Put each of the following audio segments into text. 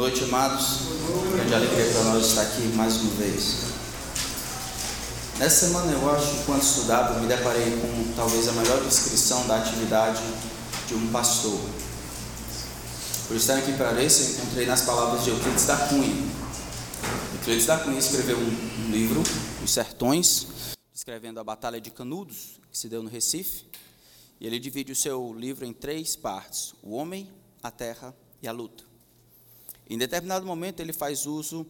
noite, amados. Grande alegria para nós estar aqui mais uma vez. Nessa semana, eu acho, enquanto estudava, me deparei com talvez a melhor descrição da atividade de um pastor. Por estar aqui para isso, eu encontrei nas palavras de Euclides da Cunha. Euclides da Cunha escreveu um, um livro, Os Sertões, descrevendo a Batalha de Canudos, que se deu no Recife. E ele divide o seu livro em três partes: o homem, a terra e a luta. Em determinado momento, ele faz uso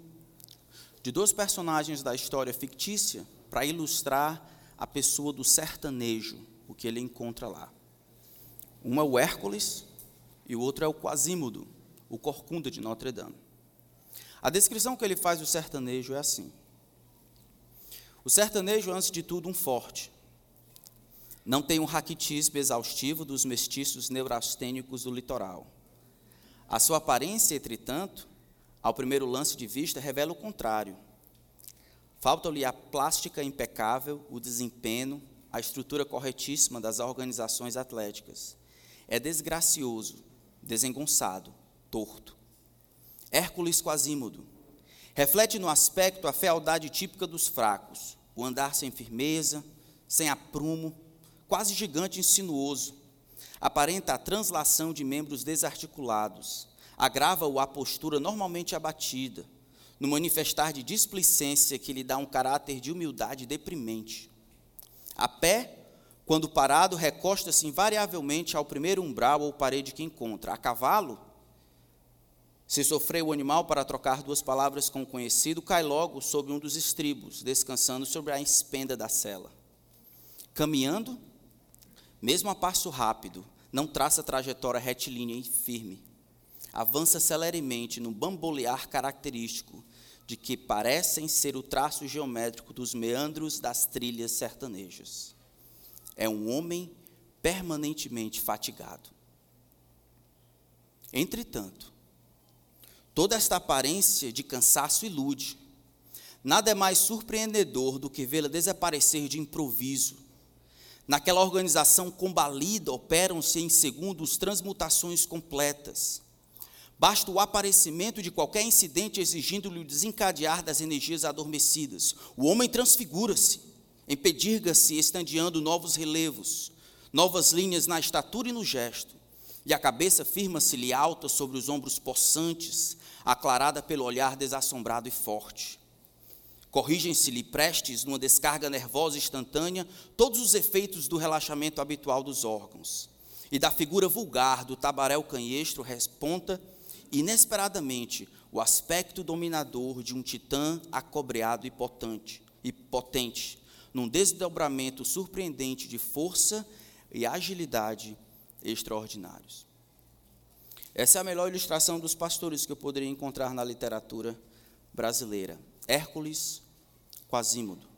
de dois personagens da história fictícia para ilustrar a pessoa do sertanejo, o que ele encontra lá. Um é o Hércules e o outro é o Quasímodo, o corcunda de Notre Dame. A descrição que ele faz do sertanejo é assim: O sertanejo, antes de tudo, um forte. Não tem um raquitismo exaustivo dos mestiços neurastênicos do litoral a sua aparência, entretanto, ao primeiro lance de vista, revela o contrário. Falta-lhe a plástica impecável, o desempenho, a estrutura corretíssima das organizações atléticas. É desgracioso, desengonçado, torto. Hércules Quasímodo reflete no aspecto a fealdade típica dos fracos, o andar sem firmeza, sem aprumo, quase gigante e insinuoso, aparenta a translação de membros desarticulados, agrava-o a postura normalmente abatida, no manifestar de displicência que lhe dá um caráter de humildade deprimente. A pé, quando parado, recosta-se invariavelmente ao primeiro umbral ou parede que encontra. A cavalo, se sofreu o animal para trocar duas palavras com o conhecido, cai logo sobre um dos estribos, descansando sobre a espenda da cela. Caminhando, mesmo a passo rápido, não traça trajetória retilínea e firme. Avança celeremente no bambolear característico de que parecem ser o traço geométrico dos meandros das trilhas sertanejas. É um homem permanentemente fatigado. Entretanto, toda esta aparência de cansaço ilude. Nada é mais surpreendedor do que vê-la desaparecer de improviso, Naquela organização combalida operam-se em segundos transmutações completas. Basta o aparecimento de qualquer incidente exigindo-lhe o desencadear das energias adormecidas. O homem transfigura-se, empedirga-se, estandeando novos relevos, novas linhas na estatura e no gesto. E a cabeça firma-se-lhe alta sobre os ombros possantes, aclarada pelo olhar desassombrado e forte. Corrigem-se-lhe prestes, numa descarga nervosa instantânea, todos os efeitos do relaxamento habitual dos órgãos. E da figura vulgar do tabaréu canhestro responta, inesperadamente, o aspecto dominador de um titã acobreado e potente, e potente num desdobramento surpreendente de força e agilidade extraordinários. Essa é a melhor ilustração dos pastores que eu poderia encontrar na literatura brasileira. Hércules Quasímodo.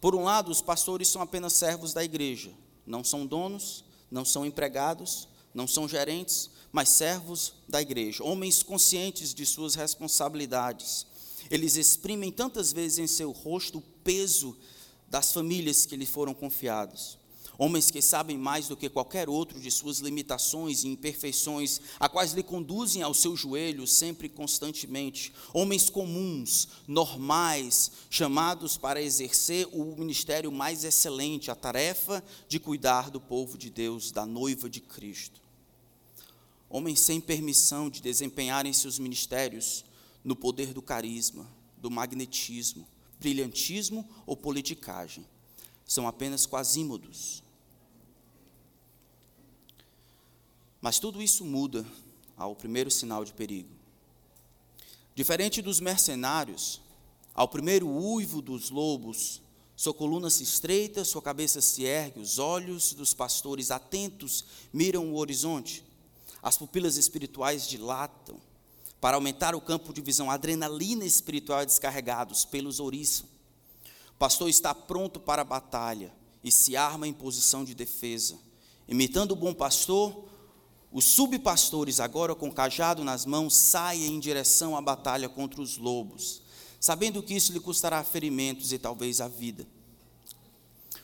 Por um lado, os pastores são apenas servos da igreja, não são donos, não são empregados, não são gerentes, mas servos da igreja, homens conscientes de suas responsabilidades. Eles exprimem tantas vezes em seu rosto o peso das famílias que lhe foram confiadas. Homens que sabem mais do que qualquer outro de suas limitações e imperfeições, a quais lhe conduzem ao seu joelho sempre e constantemente. Homens comuns, normais, chamados para exercer o ministério mais excelente, a tarefa de cuidar do povo de Deus, da noiva de Cristo. Homens sem permissão de desempenharem seus ministérios no poder do carisma, do magnetismo, brilhantismo ou politicagem. São apenas quasímodos, Mas tudo isso muda ao primeiro sinal de perigo. Diferente dos mercenários, ao primeiro uivo dos lobos, sua coluna se estreita, sua cabeça se ergue, os olhos dos pastores atentos miram o horizonte, as pupilas espirituais dilatam. Para aumentar o campo de visão, a adrenalina espiritual é descarregada, os pelos ouriçam. O pastor está pronto para a batalha e se arma em posição de defesa. Imitando o bom pastor, os subpastores, agora com cajado nas mãos, saem em direção à batalha contra os lobos, sabendo que isso lhe custará ferimentos e talvez a vida.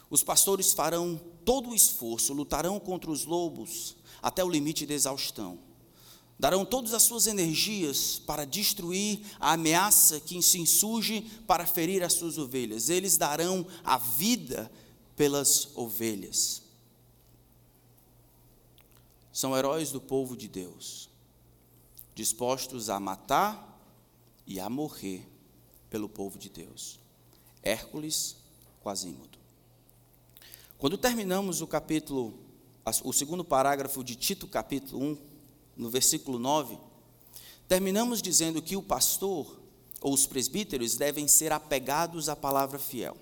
Os pastores farão todo o esforço, lutarão contra os lobos até o limite de exaustão. darão todas as suas energias para destruir a ameaça que se insurge para ferir as suas ovelhas. Eles darão a vida pelas ovelhas. São heróis do povo de Deus, dispostos a matar e a morrer pelo povo de Deus. Hércules Quasímodo. Quando terminamos o capítulo, o segundo parágrafo de Tito, capítulo 1, no versículo 9, terminamos dizendo que o pastor ou os presbíteros devem ser apegados à palavra fiel.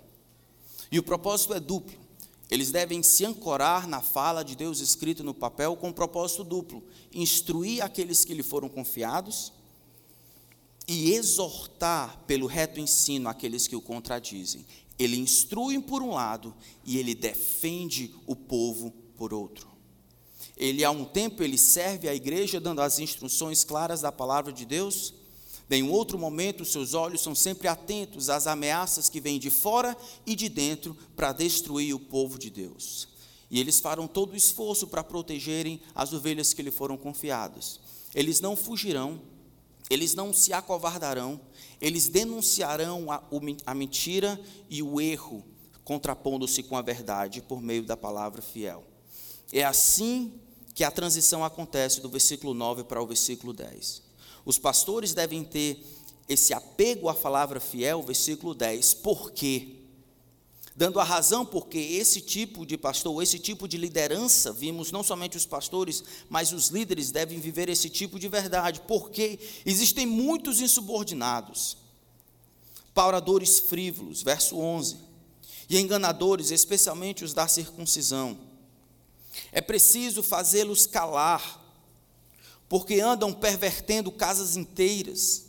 E o propósito é duplo. Eles devem se ancorar na fala de Deus escrito no papel com um propósito duplo: instruir aqueles que lhe foram confiados e exortar pelo reto ensino aqueles que o contradizem. Ele instrui por um lado e ele defende o povo por outro. Ele, há um tempo, ele serve a igreja dando as instruções claras da palavra de Deus. Em um outro momento, seus olhos são sempre atentos às ameaças que vêm de fora e de dentro para destruir o povo de Deus. E eles farão todo o esforço para protegerem as ovelhas que lhe foram confiadas. Eles não fugirão, eles não se acovardarão, eles denunciarão a, a mentira e o erro, contrapondo-se com a verdade por meio da palavra fiel. É assim que a transição acontece do versículo 9 para o versículo 10. Os pastores devem ter esse apego à palavra fiel, versículo 10. Por quê? Dando a razão porque esse tipo de pastor, esse tipo de liderança, vimos não somente os pastores, mas os líderes devem viver esse tipo de verdade, porque existem muitos insubordinados, pauradores frívolos, verso 11, e enganadores, especialmente os da circuncisão é preciso fazê-los calar, porque andam pervertendo casas inteiras,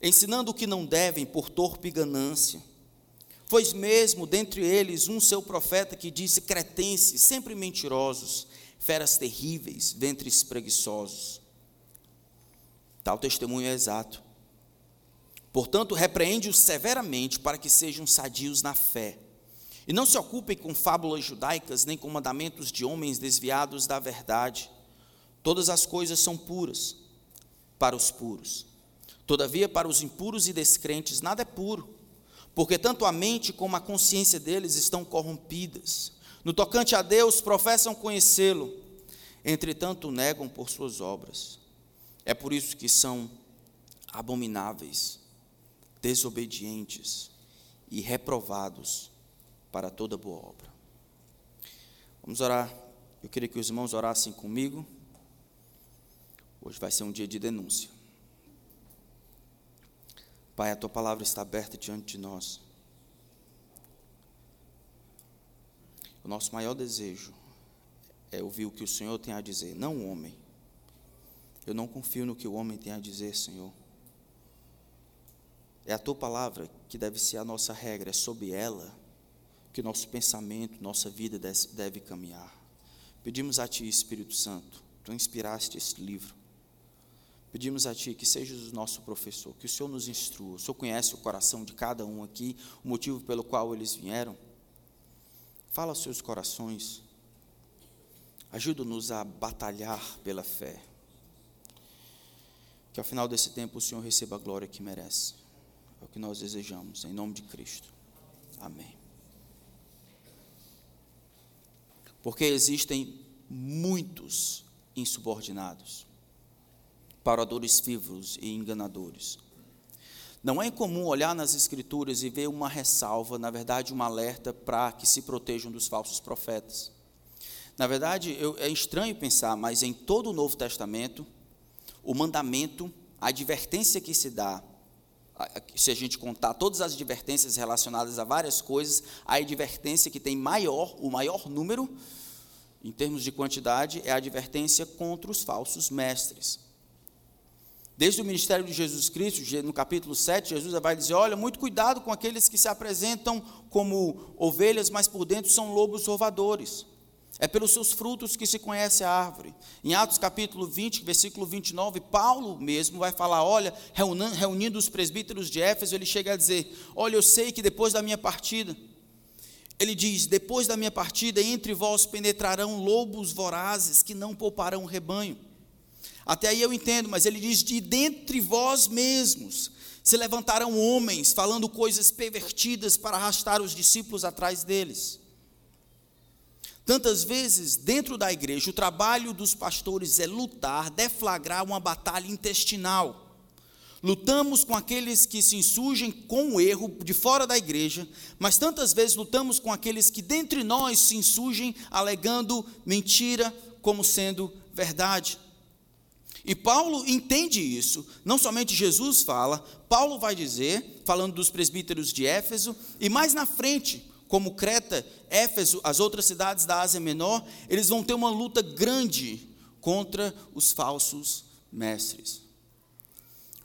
ensinando o que não devem por torpe ganância. Pois mesmo dentre eles um seu profeta que disse: cretenses, sempre mentirosos, feras terríveis, ventres preguiçosos. Tal testemunho é exato. Portanto, repreende-os severamente para que sejam sadios na fé e não se ocupem com fábulas judaicas, nem com mandamentos de homens desviados da verdade. Todas as coisas são puras para os puros. Todavia, para os impuros e descrentes, nada é puro, porque tanto a mente como a consciência deles estão corrompidas. No tocante a Deus, professam conhecê-lo, entretanto, negam por suas obras. É por isso que são abomináveis, desobedientes e reprovados para toda boa obra. Vamos orar. Eu queria que os irmãos orassem comigo. Hoje vai ser um dia de denúncia. Pai, a tua palavra está aberta diante de nós. O nosso maior desejo é ouvir o que o Senhor tem a dizer, não o homem. Eu não confio no que o homem tem a dizer, Senhor. É a tua palavra que deve ser a nossa regra, é sob ela que nosso pensamento, nossa vida deve caminhar. Pedimos a Ti, Espírito Santo, Tu inspiraste este livro. Pedimos a Ti que sejas o nosso professor, que o Senhor nos instrua. O Senhor conhece o coração de cada um aqui, o motivo pelo qual eles vieram. Fala aos seus corações. Ajuda-nos a batalhar pela fé. Que ao final desse tempo o Senhor receba a glória que merece. É o que nós desejamos, em nome de Cristo. Amém. Porque existem muitos insubordinados, paradores vivos e enganadores. Não é incomum olhar nas Escrituras e ver uma ressalva, na verdade, um alerta para que se protejam dos falsos profetas. Na verdade, eu, é estranho pensar, mas em todo o Novo Testamento, o mandamento, a advertência que se dá, se a gente contar todas as advertências relacionadas a várias coisas, a advertência que tem maior, o maior número, em termos de quantidade, é a advertência contra os falsos mestres. Desde o ministério de Jesus Cristo, no capítulo 7, Jesus vai dizer: Olha, muito cuidado com aqueles que se apresentam como ovelhas, mas por dentro são lobos rovadores. É pelos seus frutos que se conhece a árvore. Em Atos capítulo 20, versículo 29, Paulo mesmo vai falar: Olha, reunindo os presbíteros de Éfeso, ele chega a dizer: Olha, eu sei que depois da minha partida, ele diz: Depois da minha partida, entre vós penetrarão lobos vorazes que não pouparão o rebanho. Até aí eu entendo, mas ele diz: de dentre vós mesmos se levantarão homens falando coisas pervertidas para arrastar os discípulos atrás deles. Tantas vezes, dentro da igreja, o trabalho dos pastores é lutar, deflagrar uma batalha intestinal. Lutamos com aqueles que se insurgem com o erro de fora da igreja, mas tantas vezes lutamos com aqueles que dentre nós se insurgem alegando mentira como sendo verdade. E Paulo entende isso, não somente Jesus fala, Paulo vai dizer, falando dos presbíteros de Éfeso, e mais na frente, como Creta, Éfeso, as outras cidades da Ásia Menor, eles vão ter uma luta grande contra os falsos mestres.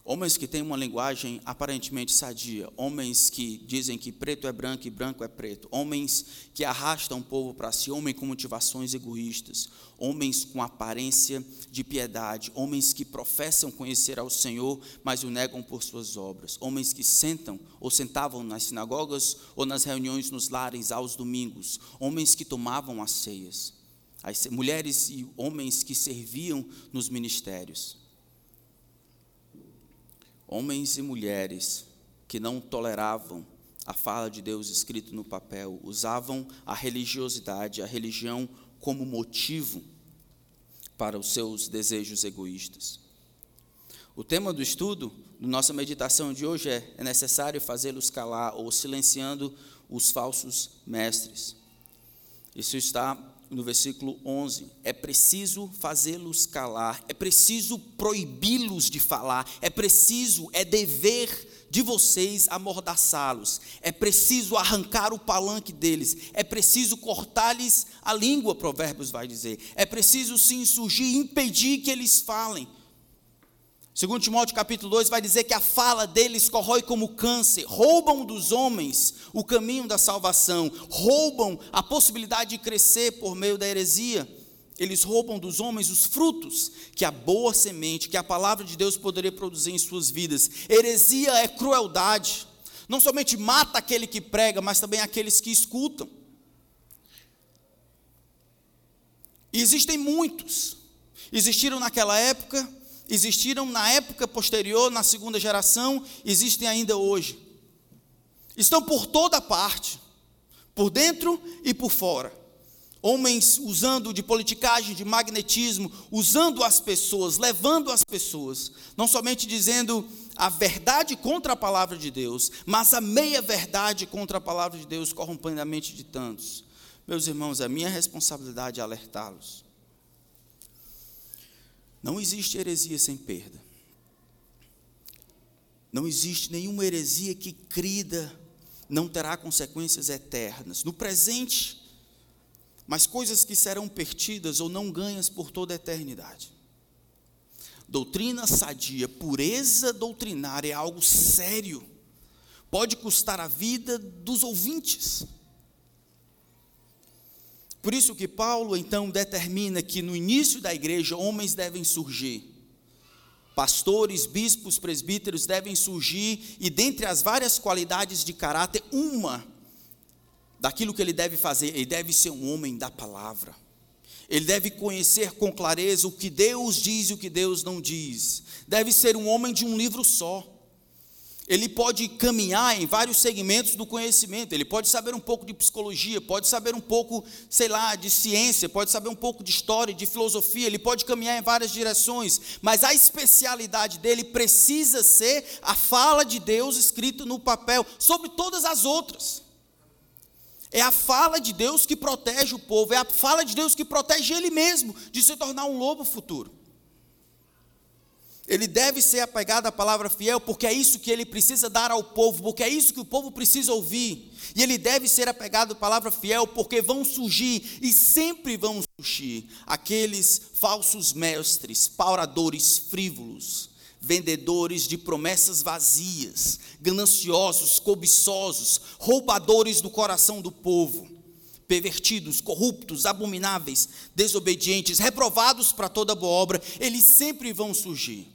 Homens que têm uma linguagem aparentemente sadia, homens que dizem que preto é branco e branco é preto, homens que arrastam o povo para si, homens com motivações egoístas, homens com aparência de piedade, homens que professam conhecer ao Senhor, mas o negam por suas obras, homens que sentam ou sentavam nas sinagogas ou nas reuniões nos lares aos domingos, homens que tomavam as ceias, as mulheres e homens que serviam nos ministérios homens e mulheres que não toleravam a fala de Deus escrito no papel, usavam a religiosidade, a religião como motivo para os seus desejos egoístas. O tema do estudo, da nossa meditação de hoje é: é necessário fazê-los calar ou silenciando os falsos mestres. Isso está no versículo 11, é preciso fazê-los calar, é preciso proibi-los de falar, é preciso, é dever de vocês amordaçá-los, é preciso arrancar o palanque deles, é preciso cortar-lhes a língua, Provérbios vai dizer, é preciso se insurgir, impedir que eles falem, Segundo Timóteo capítulo 2 vai dizer que a fala deles corrói como câncer, roubam dos homens o caminho da salvação, roubam a possibilidade de crescer por meio da heresia. Eles roubam dos homens os frutos que a boa semente, que a palavra de Deus poderia produzir em suas vidas. Heresia é crueldade. Não somente mata aquele que prega, mas também aqueles que escutam. E existem muitos. Existiram naquela época, existiram na época posterior, na segunda geração, existem ainda hoje. Estão por toda parte, por dentro e por fora. Homens usando de politicagem, de magnetismo, usando as pessoas, levando as pessoas, não somente dizendo a verdade contra a palavra de Deus, mas a meia-verdade contra a palavra de Deus, corrompendo a mente de tantos. Meus irmãos, é minha responsabilidade alertá-los. Não existe heresia sem perda. Não existe nenhuma heresia que crida não terá consequências eternas. No presente, mas coisas que serão perdidas ou não ganhas por toda a eternidade. Doutrina sadia, pureza doutrinária é algo sério. Pode custar a vida dos ouvintes. Por isso que Paulo então determina que no início da igreja homens devem surgir. Pastores, bispos, presbíteros devem surgir e dentre as várias qualidades de caráter, uma daquilo que ele deve fazer, ele deve ser um homem da palavra. Ele deve conhecer com clareza o que Deus diz e o que Deus não diz. Deve ser um homem de um livro só. Ele pode caminhar em vários segmentos do conhecimento. Ele pode saber um pouco de psicologia, pode saber um pouco, sei lá, de ciência, pode saber um pouco de história, de filosofia. Ele pode caminhar em várias direções, mas a especialidade dele precisa ser a fala de Deus escrita no papel, sobre todas as outras. É a fala de Deus que protege o povo, é a fala de Deus que protege ele mesmo de se tornar um lobo futuro. Ele deve ser apegado à palavra fiel, porque é isso que ele precisa dar ao povo, porque é isso que o povo precisa ouvir. E ele deve ser apegado à palavra fiel, porque vão surgir e sempre vão surgir aqueles falsos mestres, pauradores frívolos, vendedores de promessas vazias, gananciosos, cobiçosos, roubadores do coração do povo, pervertidos, corruptos, abomináveis, desobedientes, reprovados para toda boa obra, eles sempre vão surgir.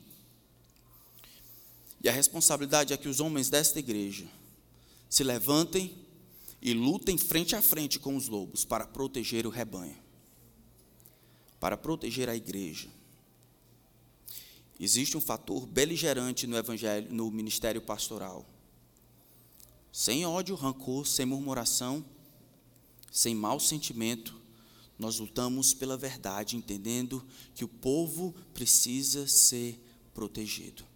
E a responsabilidade é que os homens desta igreja se levantem e lutem frente a frente com os lobos para proteger o rebanho, para proteger a igreja. existe um fator beligerante no evangelho, no ministério pastoral. Sem ódio, rancor, sem murmuração, sem mau sentimento, nós lutamos pela verdade, entendendo que o povo precisa ser protegido.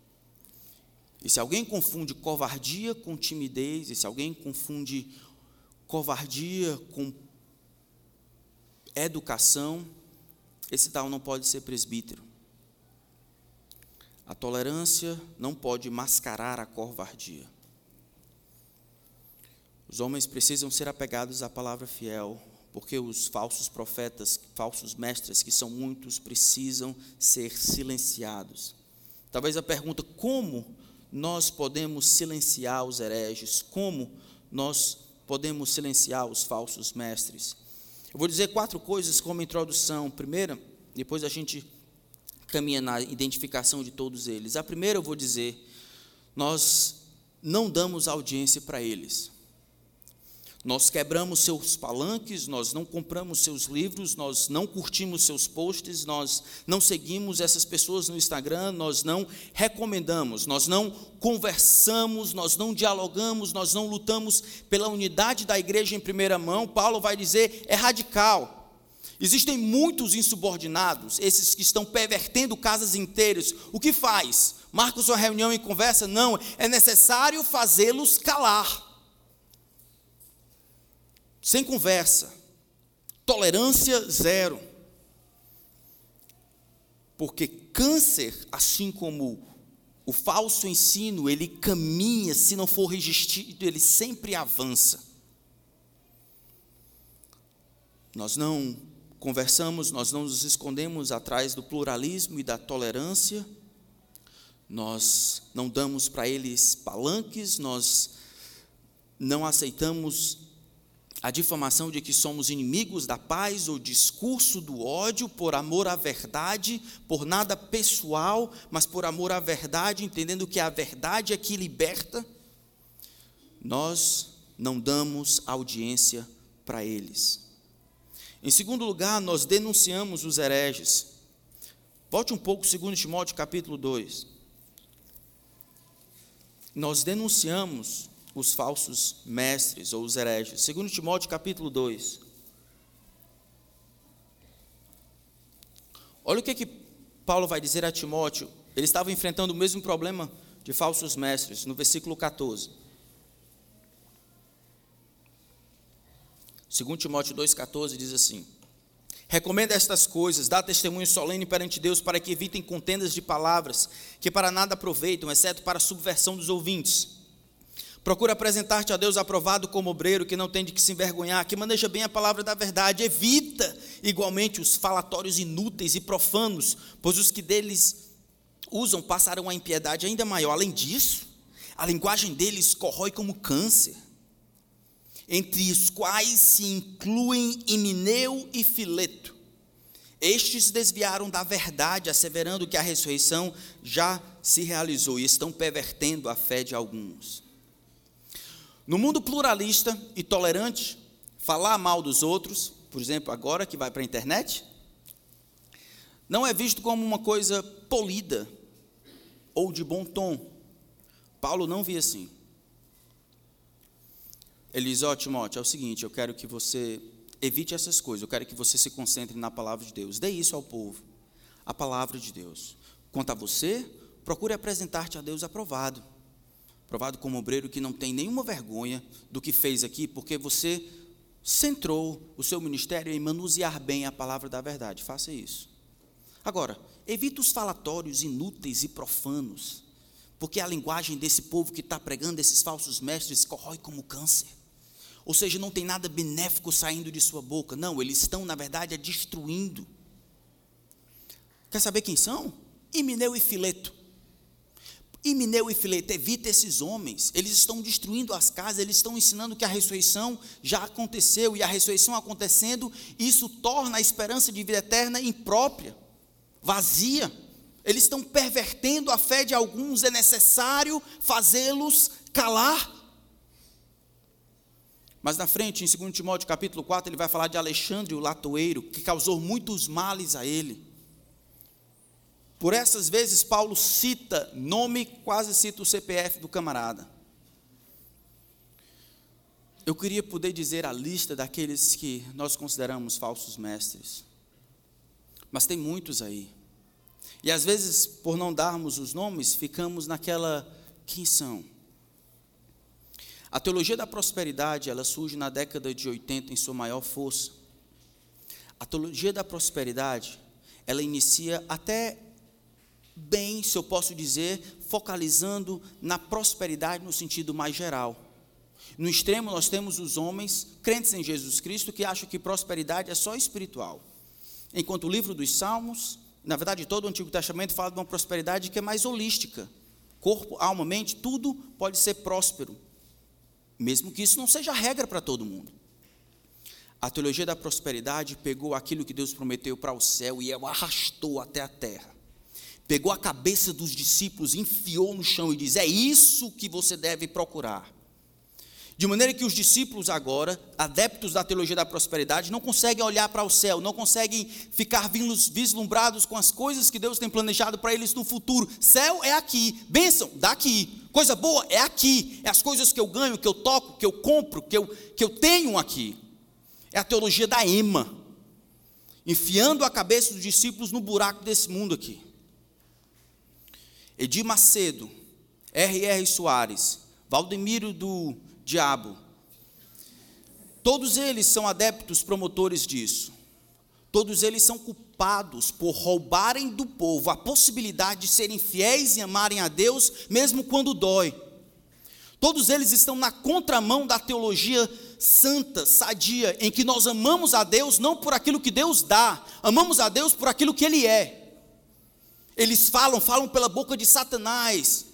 E se alguém confunde covardia com timidez, e se alguém confunde covardia com educação, esse tal não pode ser presbítero. A tolerância não pode mascarar a covardia. Os homens precisam ser apegados à palavra fiel, porque os falsos profetas, falsos mestres, que são muitos, precisam ser silenciados. Talvez a pergunta: como nós podemos silenciar os hereges? Como nós podemos silenciar os falsos mestres? Eu vou dizer quatro coisas como introdução. Primeira, depois a gente caminha na identificação de todos eles. A primeira eu vou dizer: nós não damos audiência para eles. Nós quebramos seus palanques, nós não compramos seus livros, nós não curtimos seus posts, nós não seguimos essas pessoas no Instagram, nós não recomendamos, nós não conversamos, nós não dialogamos, nós não lutamos pela unidade da igreja em primeira mão. Paulo vai dizer, é radical. Existem muitos insubordinados, esses que estão pervertendo casas inteiras. O que faz? Marcos uma reunião e conversa? Não, é necessário fazê-los calar sem conversa, tolerância zero. Porque câncer, assim como o falso ensino, ele caminha, se não for resistido, ele sempre avança. Nós não conversamos, nós não nos escondemos atrás do pluralismo e da tolerância, nós não damos para eles palanques, nós não aceitamos a difamação de que somos inimigos da paz, o discurso do ódio por amor à verdade, por nada pessoal, mas por amor à verdade, entendendo que a verdade é que liberta, nós não damos audiência para eles. Em segundo lugar, nós denunciamos os hereges. Volte um pouco, 2 Timóteo capítulo 2. Nós denunciamos os falsos mestres ou os hereges. Segundo Timóteo capítulo 2. Olha o que, que Paulo vai dizer a Timóteo. Ele estava enfrentando o mesmo problema de falsos mestres, no versículo 14. Segundo Timóteo 2,14 diz assim: Recomenda estas coisas, dá testemunho solene perante Deus, para que evitem contendas de palavras, que para nada aproveitam, exceto para a subversão dos ouvintes Procura apresentar-te a Deus aprovado como obreiro, que não tem de que se envergonhar, que maneja bem a palavra da verdade. Evita igualmente os falatórios inúteis e profanos, pois os que deles usam passarão a impiedade ainda maior. Além disso, a linguagem deles corrói como câncer, entre os quais se incluem Himineu e Fileto. Estes desviaram da verdade, asseverando que a ressurreição já se realizou e estão pervertendo a fé de alguns. No mundo pluralista e tolerante, falar mal dos outros, por exemplo, agora que vai para a internet, não é visto como uma coisa polida ou de bom tom. Paulo não via assim. Ele diz: Ó oh, Timóteo, é o seguinte, eu quero que você evite essas coisas, eu quero que você se concentre na palavra de Deus. Dê isso ao povo, a palavra de Deus. Quanto a você, procure apresentar-te a Deus aprovado provado como obreiro que não tem nenhuma vergonha do que fez aqui, porque você centrou o seu ministério em manusear bem a palavra da verdade. Faça isso. Agora, evite os falatórios inúteis e profanos, porque a linguagem desse povo que está pregando, esses falsos mestres, corrói como câncer. Ou seja, não tem nada benéfico saindo de sua boca. Não, eles estão, na verdade, destruindo. Quer saber quem são? Imineu e Fileto. E Mineu e Fileto, evita esses homens. Eles estão destruindo as casas, eles estão ensinando que a ressurreição já aconteceu. E a ressurreição acontecendo, isso torna a esperança de vida eterna imprópria, vazia. Eles estão pervertendo a fé de alguns, é necessário fazê-los calar. Mas na frente, em 2 Timóteo capítulo 4, ele vai falar de Alexandre, o latoeiro, que causou muitos males a ele. Por essas vezes, Paulo cita nome, quase cita o CPF do camarada. Eu queria poder dizer a lista daqueles que nós consideramos falsos mestres, mas tem muitos aí. E às vezes, por não darmos os nomes, ficamos naquela quem são. A teologia da prosperidade, ela surge na década de 80 em sua maior força. A teologia da prosperidade, ela inicia até bem, se eu posso dizer, focalizando na prosperidade no sentido mais geral. No extremo, nós temos os homens crentes em Jesus Cristo que acham que prosperidade é só espiritual. Enquanto o livro dos Salmos, na verdade, todo o Antigo Testamento fala de uma prosperidade que é mais holística. Corpo, alma, mente, tudo pode ser próspero. Mesmo que isso não seja regra para todo mundo. A teologia da prosperidade pegou aquilo que Deus prometeu para o céu e o arrastou até a terra pegou a cabeça dos discípulos, enfiou no chão e diz: É isso que você deve procurar. De maneira que os discípulos, agora, adeptos da teologia da prosperidade, não conseguem olhar para o céu, não conseguem ficar vislumbrados com as coisas que Deus tem planejado para eles no futuro. Céu é aqui, bênção, daqui. Coisa boa é aqui. É as coisas que eu ganho, que eu toco, que eu compro, que eu, que eu tenho aqui. É a teologia da ema, enfiando a cabeça dos discípulos no buraco desse mundo aqui. Edir Macedo, R.R. Soares, Valdemiro do Diabo, todos eles são adeptos promotores disso. Todos eles são culpados por roubarem do povo a possibilidade de serem fiéis e amarem a Deus, mesmo quando dói. Todos eles estão na contramão da teologia santa, sadia, em que nós amamos a Deus não por aquilo que Deus dá, amamos a Deus por aquilo que Ele é. Eles falam, falam pela boca de Satanás.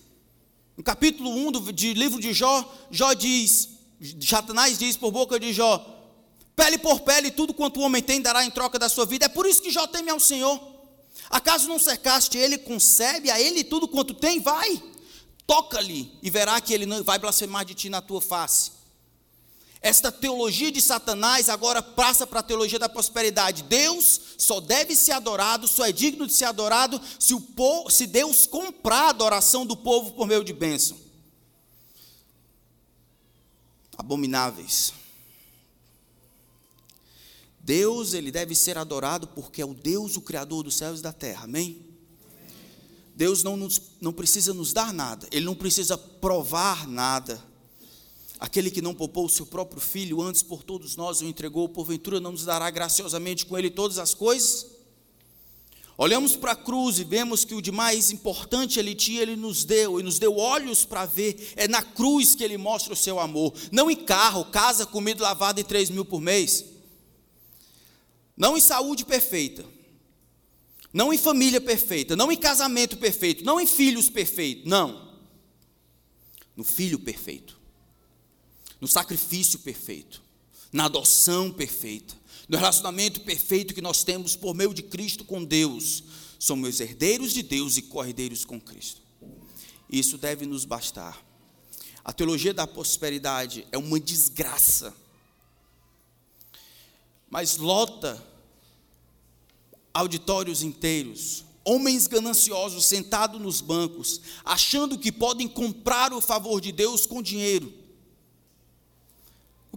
No capítulo 1 do de livro de Jó, Jó diz, Satanás diz por boca de Jó: pele por pele, tudo quanto o homem tem dará em troca da sua vida. É por isso que Jó teme ao Senhor. Acaso não cercaste ele, concebe a ele tudo quanto tem? Vai, toca-lhe e verá que ele não vai blasfemar de ti na tua face. Esta teologia de Satanás agora passa para a teologia da prosperidade. Deus só deve ser adorado, só é digno de ser adorado se, o povo, se Deus comprar a adoração do povo por meio de bênção. Abomináveis. Deus, ele deve ser adorado porque é o Deus, o Criador dos céus e da terra. Amém? Deus não, nos, não precisa nos dar nada, Ele não precisa provar nada. Aquele que não poupou o seu próprio filho, antes por todos nós o entregou, porventura não nos dará graciosamente com ele todas as coisas? Olhamos para a cruz e vemos que o de mais importante ele tinha, ele nos deu, e nos deu olhos para ver. É na cruz que ele mostra o seu amor. Não em carro, casa, comida lavada e três mil por mês. Não em saúde perfeita. Não em família perfeita. Não em casamento perfeito. Não em filhos perfeitos. Não. No filho perfeito no sacrifício perfeito, na adoção perfeita, no relacionamento perfeito que nós temos por meio de Cristo com Deus. Somos herdeiros de Deus e corredeiros com Cristo. Isso deve nos bastar. A teologia da prosperidade é uma desgraça, mas lota auditórios inteiros, homens gananciosos sentados nos bancos, achando que podem comprar o favor de Deus com dinheiro.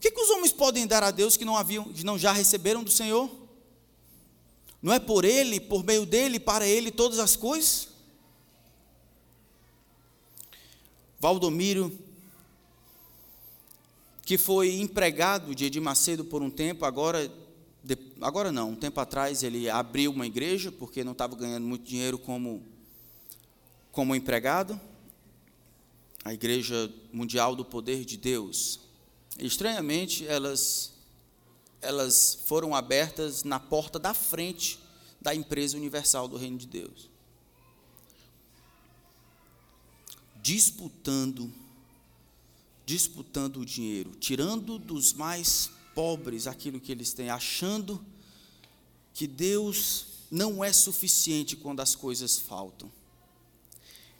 Que, que os homens podem dar a Deus que não, haviam, que não já receberam do Senhor? Não é por Ele, por meio dele, para Ele todas as coisas? Valdomiro, que foi empregado de Edir Macedo por um tempo, agora, agora não, um tempo atrás ele abriu uma igreja, porque não estava ganhando muito dinheiro como, como empregado, a Igreja Mundial do Poder de Deus, Estranhamente, elas, elas foram abertas na porta da frente da empresa universal do Reino de Deus. Disputando, disputando o dinheiro, tirando dos mais pobres aquilo que eles têm, achando que Deus não é suficiente quando as coisas faltam.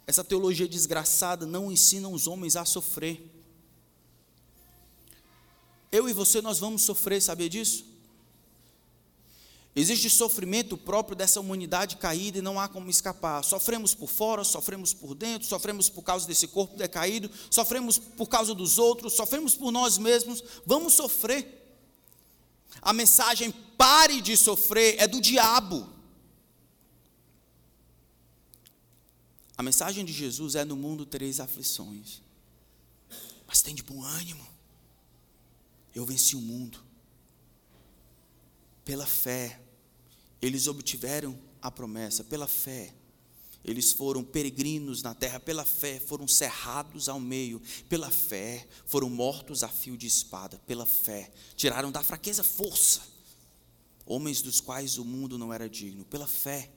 Essa teologia desgraçada não ensina os homens a sofrer. Eu e você, nós vamos sofrer, sabia disso? Existe sofrimento próprio dessa humanidade caída e não há como escapar. Sofremos por fora, sofremos por dentro, sofremos por causa desse corpo decaído, sofremos por causa dos outros, sofremos por nós mesmos. Vamos sofrer. A mensagem pare de sofrer é do diabo. A mensagem de Jesus é: no mundo três aflições, mas tem de bom ânimo. Eu venci o mundo. Pela fé, eles obtiveram a promessa, pela fé. Eles foram peregrinos na terra, pela fé, foram cerrados ao meio, pela fé, foram mortos a fio de espada, pela fé, tiraram da fraqueza força, homens dos quais o mundo não era digno, pela fé.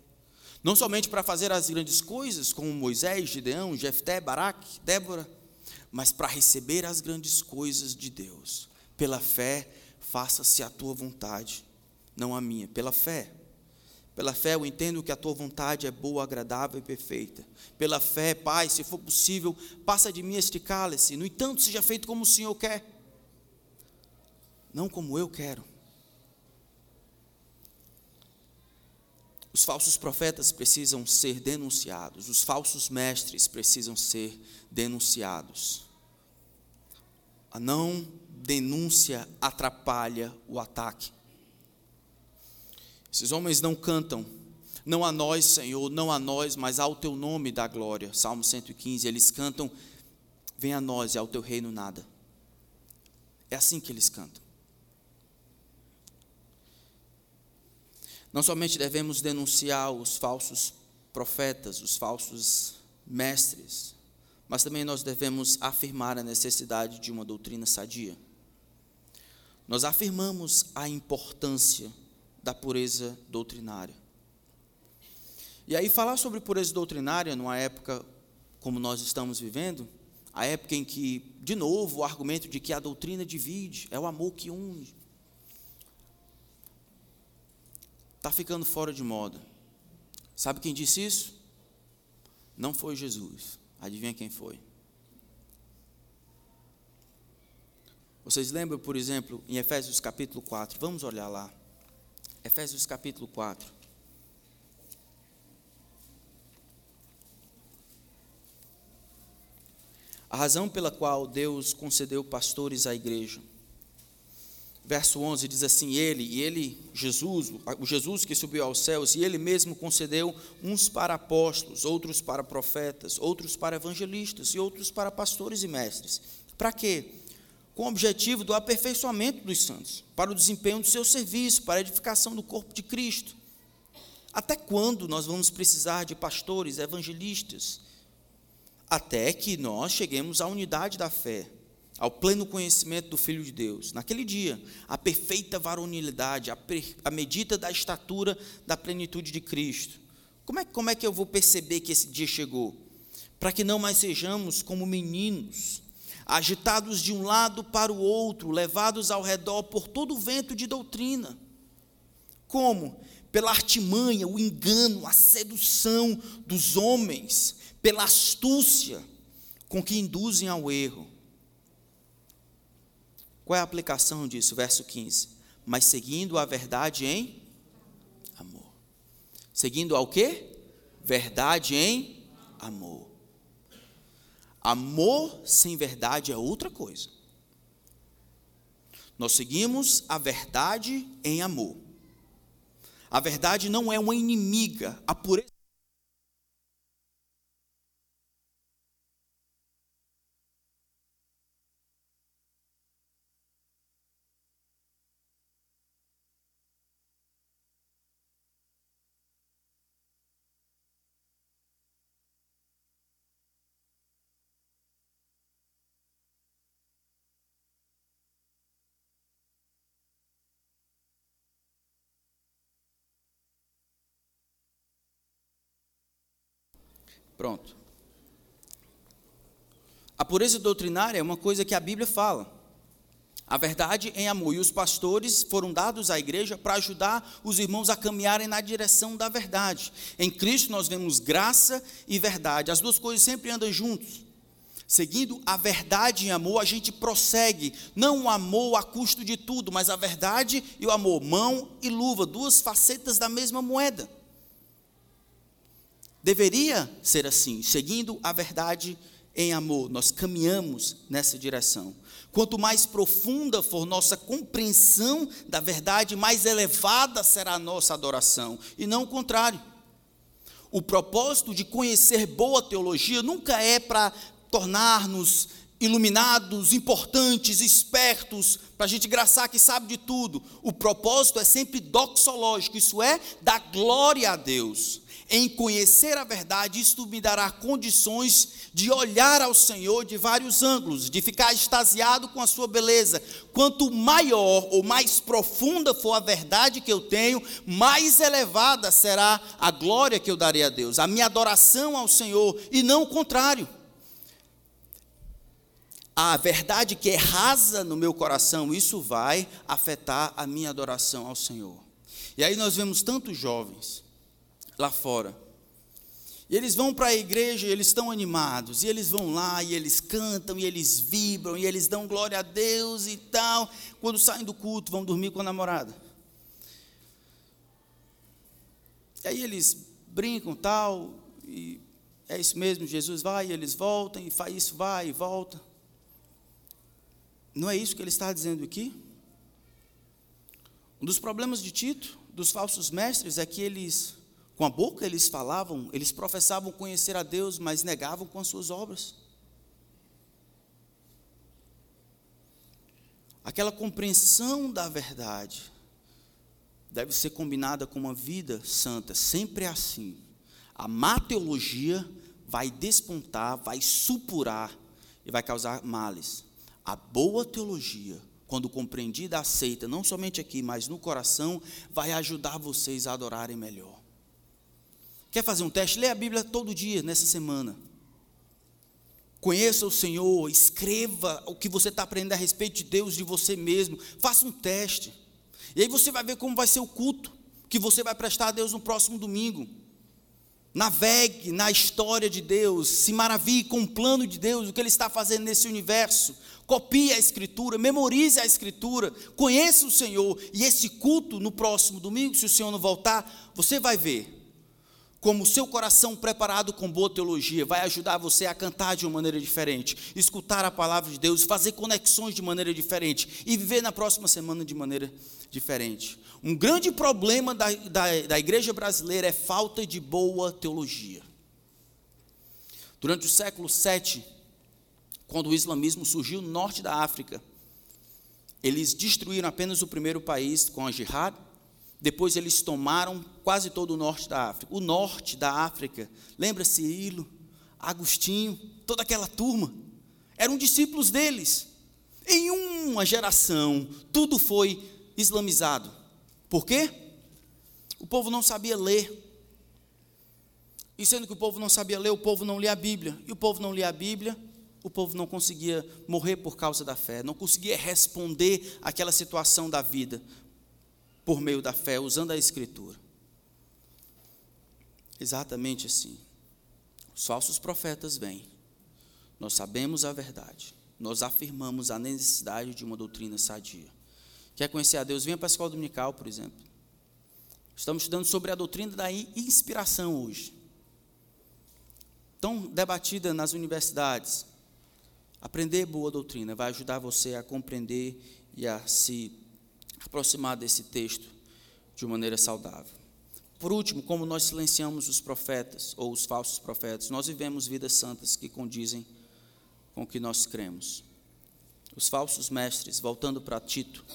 Não somente para fazer as grandes coisas, como Moisés, Gideão, Jefté, Baraque, Débora, mas para receber as grandes coisas de Deus. Pela fé, faça-se a tua vontade, não a minha. Pela fé. Pela fé eu entendo que a tua vontade é boa, agradável e perfeita. Pela fé, Pai, se for possível, passa de mim este cálice. No entanto, seja feito como o Senhor quer, não como eu quero. Os falsos profetas precisam ser denunciados, os falsos mestres precisam ser denunciados. A não denúncia atrapalha o ataque. Esses homens não cantam, não a nós, Senhor, não a nós, mas ao teu nome da glória. Salmo 115, eles cantam, vem a nós e ao teu reino nada. É assim que eles cantam. Não somente devemos denunciar os falsos profetas, os falsos mestres, mas também nós devemos afirmar a necessidade de uma doutrina sadia. Nós afirmamos a importância da pureza doutrinária. E aí, falar sobre pureza doutrinária numa época como nós estamos vivendo, a época em que, de novo, o argumento de que a doutrina divide, é o amor que une, está ficando fora de moda. Sabe quem disse isso? Não foi Jesus. Adivinha quem foi? Vocês lembram, por exemplo, em Efésios capítulo 4? Vamos olhar lá. Efésios capítulo 4. A razão pela qual Deus concedeu pastores à igreja verso 11 diz assim: Ele, e ele, Jesus, o Jesus que subiu aos céus, e ele mesmo concedeu uns para apóstolos, outros para profetas, outros para evangelistas e outros para pastores e mestres. Para quê? Com o objetivo do aperfeiçoamento dos santos, para o desempenho do seu serviço, para a edificação do corpo de Cristo. Até quando nós vamos precisar de pastores, evangelistas? Até que nós cheguemos à unidade da fé ao pleno conhecimento do Filho de Deus. Naquele dia, a perfeita varonilidade, a, per, a medida da estatura da plenitude de Cristo. Como é, como é que eu vou perceber que esse dia chegou? Para que não mais sejamos como meninos, agitados de um lado para o outro, levados ao redor por todo o vento de doutrina. Como? Pela artimanha, o engano, a sedução dos homens, pela astúcia com que induzem ao erro qual é a aplicação disso? Verso 15. Mas seguindo a verdade em amor. Seguindo ao quê? Verdade em amor. Amor sem verdade é outra coisa. Nós seguimos a verdade em amor. A verdade não é uma inimiga, a pureza Pronto. A pureza doutrinária é uma coisa que a Bíblia fala. A verdade em amor. E os pastores foram dados à igreja para ajudar os irmãos a caminharem na direção da verdade. Em Cristo nós vemos graça e verdade. As duas coisas sempre andam juntos. Seguindo a verdade em amor, a gente prossegue, não o amor a custo de tudo, mas a verdade e o amor, mão e luva, duas facetas da mesma moeda. Deveria ser assim, seguindo a verdade em amor, nós caminhamos nessa direção. Quanto mais profunda for nossa compreensão da verdade, mais elevada será a nossa adoração, e não o contrário. O propósito de conhecer boa teologia nunca é para tornar-nos iluminados, importantes, espertos, para a gente graçar que sabe de tudo. O propósito é sempre doxológico, isso é, dar glória a Deus. Em conhecer a verdade, isto me dará condições de olhar ao Senhor de vários ângulos, de ficar extasiado com a sua beleza. Quanto maior ou mais profunda for a verdade que eu tenho, mais elevada será a glória que eu darei a Deus, a minha adoração ao Senhor, e não o contrário a verdade que é rasa no meu coração, isso vai afetar a minha adoração ao Senhor. E aí nós vemos tantos jovens lá fora. E eles vão para a igreja e eles estão animados, e eles vão lá e eles cantam, e eles vibram, e eles dão glória a Deus e tal. Quando saem do culto, vão dormir com a namorada. E aí eles brincam tal, e é isso mesmo, Jesus vai, e eles voltam, e faz isso, vai e volta. Não é isso que ele está dizendo aqui? Um dos problemas de Tito, dos falsos mestres, é que eles, com a boca eles falavam, eles professavam conhecer a Deus, mas negavam com as suas obras. Aquela compreensão da verdade deve ser combinada com uma vida santa, sempre é assim. A má teologia vai despontar, vai supurar e vai causar males. A boa teologia, quando compreendida, aceita, não somente aqui, mas no coração, vai ajudar vocês a adorarem melhor. Quer fazer um teste? Lê a Bíblia todo dia, nessa semana. Conheça o Senhor, escreva o que você está aprendendo a respeito de Deus, de você mesmo. Faça um teste. E aí você vai ver como vai ser o culto que você vai prestar a Deus no próximo domingo. Navegue na história de Deus, se maravilhe com o plano de Deus, o que Ele está fazendo nesse universo copie a Escritura, memorize a Escritura, conheça o Senhor, e esse culto no próximo domingo, se o Senhor não voltar, você vai ver como o seu coração preparado com boa teologia vai ajudar você a cantar de uma maneira diferente, escutar a palavra de Deus, fazer conexões de maneira diferente e viver na próxima semana de maneira diferente. Um grande problema da, da, da igreja brasileira é falta de boa teologia. Durante o século VII, quando o islamismo surgiu no norte da África. Eles destruíram apenas o primeiro país com a jihad, depois eles tomaram quase todo o norte da África. O norte da África, lembra-se Ilo, Agostinho, toda aquela turma, eram discípulos deles. Em uma geração, tudo foi islamizado. Por quê? O povo não sabia ler. E sendo que o povo não sabia ler, o povo não lia a Bíblia. E o povo não lia a Bíblia, o povo não conseguia morrer por causa da fé, não conseguia responder àquela situação da vida por meio da fé, usando a Escritura. Exatamente assim. Os falsos profetas vêm, nós sabemos a verdade, nós afirmamos a necessidade de uma doutrina sadia. Quer conhecer a Deus? Venha para a escola dominical, por exemplo. Estamos estudando sobre a doutrina da inspiração hoje. Tão debatida nas universidades. Aprender boa doutrina vai ajudar você a compreender e a se aproximar desse texto de maneira saudável. Por último, como nós silenciamos os profetas ou os falsos profetas, nós vivemos vidas santas que condizem com o que nós cremos. Os falsos mestres, voltando para Tito,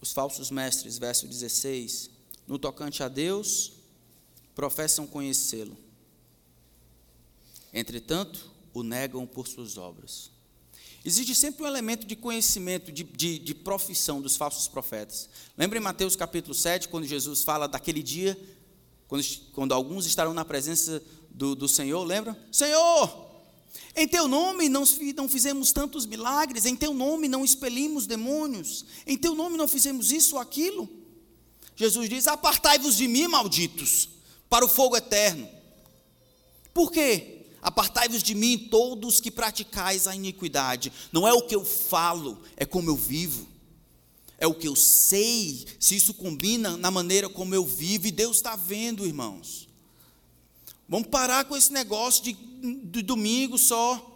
os falsos mestres, verso 16, no tocante a Deus, professam conhecê-lo. Entretanto, o negam por suas obras. Existe sempre um elemento de conhecimento, de, de, de profissão dos falsos profetas. Lembra em Mateus capítulo 7, quando Jesus fala daquele dia, quando, quando alguns estarão na presença do, do Senhor, lembra? Senhor, em teu nome não, não fizemos tantos milagres, em teu nome não expelimos demônios, em teu nome não fizemos isso ou aquilo. Jesus diz: Apartai-vos de mim, malditos, para o fogo eterno. Por quê? Apartai-vos de mim, todos que praticais a iniquidade. Não é o que eu falo, é como eu vivo. É o que eu sei, se isso combina na maneira como eu vivo, e Deus está vendo, irmãos. Vamos parar com esse negócio de, de domingo só.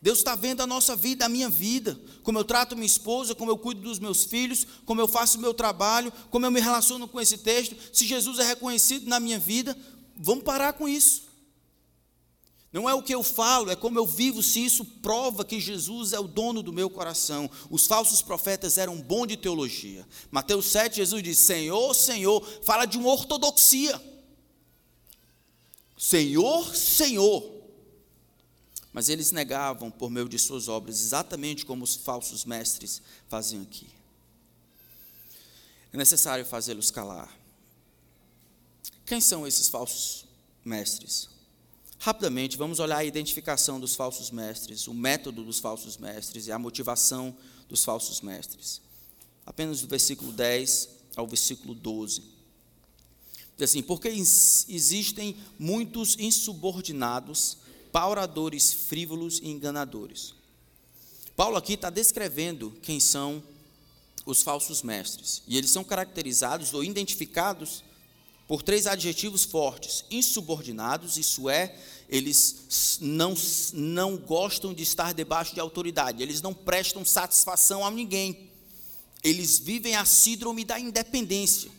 Deus está vendo a nossa vida, a minha vida, como eu trato minha esposa, como eu cuido dos meus filhos, como eu faço o meu trabalho, como eu me relaciono com esse texto. Se Jesus é reconhecido na minha vida, vamos parar com isso. Não é o que eu falo, é como eu vivo, se isso prova que Jesus é o dono do meu coração. Os falsos profetas eram bom de teologia. Mateus 7, Jesus diz: Senhor, Senhor, fala de uma ortodoxia. Senhor, Senhor. Mas eles negavam por meio de suas obras, exatamente como os falsos mestres faziam aqui. É necessário fazê-los calar. Quem são esses falsos mestres? Rapidamente, vamos olhar a identificação dos falsos mestres, o método dos falsos mestres e a motivação dos falsos mestres. Apenas do versículo 10 ao versículo 12. Diz assim: Porque existem muitos insubordinados, pauradores frívolos e enganadores. Paulo aqui está descrevendo quem são os falsos mestres. E eles são caracterizados ou identificados por três adjetivos fortes: insubordinados, isso é, eles não, não gostam de estar debaixo de autoridade, eles não prestam satisfação a ninguém, eles vivem a síndrome da independência.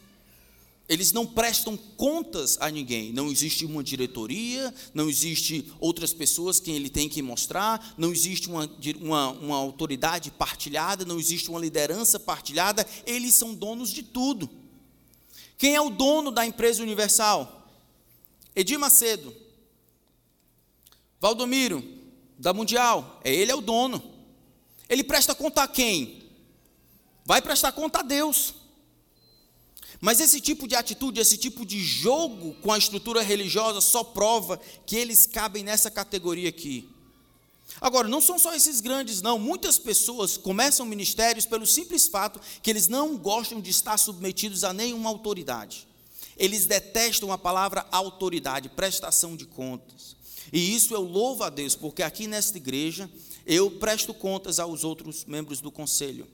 Eles não prestam contas a ninguém. Não existe uma diretoria, não existe outras pessoas que ele tem que mostrar, não existe uma, uma, uma autoridade partilhada, não existe uma liderança partilhada. Eles são donos de tudo. Quem é o dono da empresa universal? Edir Macedo. Valdomiro, da Mundial. É ele é o dono. Ele presta conta a quem? Vai prestar conta a Deus. Mas esse tipo de atitude, esse tipo de jogo com a estrutura religiosa só prova que eles cabem nessa categoria aqui. Agora, não são só esses grandes, não. Muitas pessoas começam ministérios pelo simples fato que eles não gostam de estar submetidos a nenhuma autoridade. Eles detestam a palavra autoridade, prestação de contas. E isso eu louvo a Deus, porque aqui nesta igreja eu presto contas aos outros membros do conselho.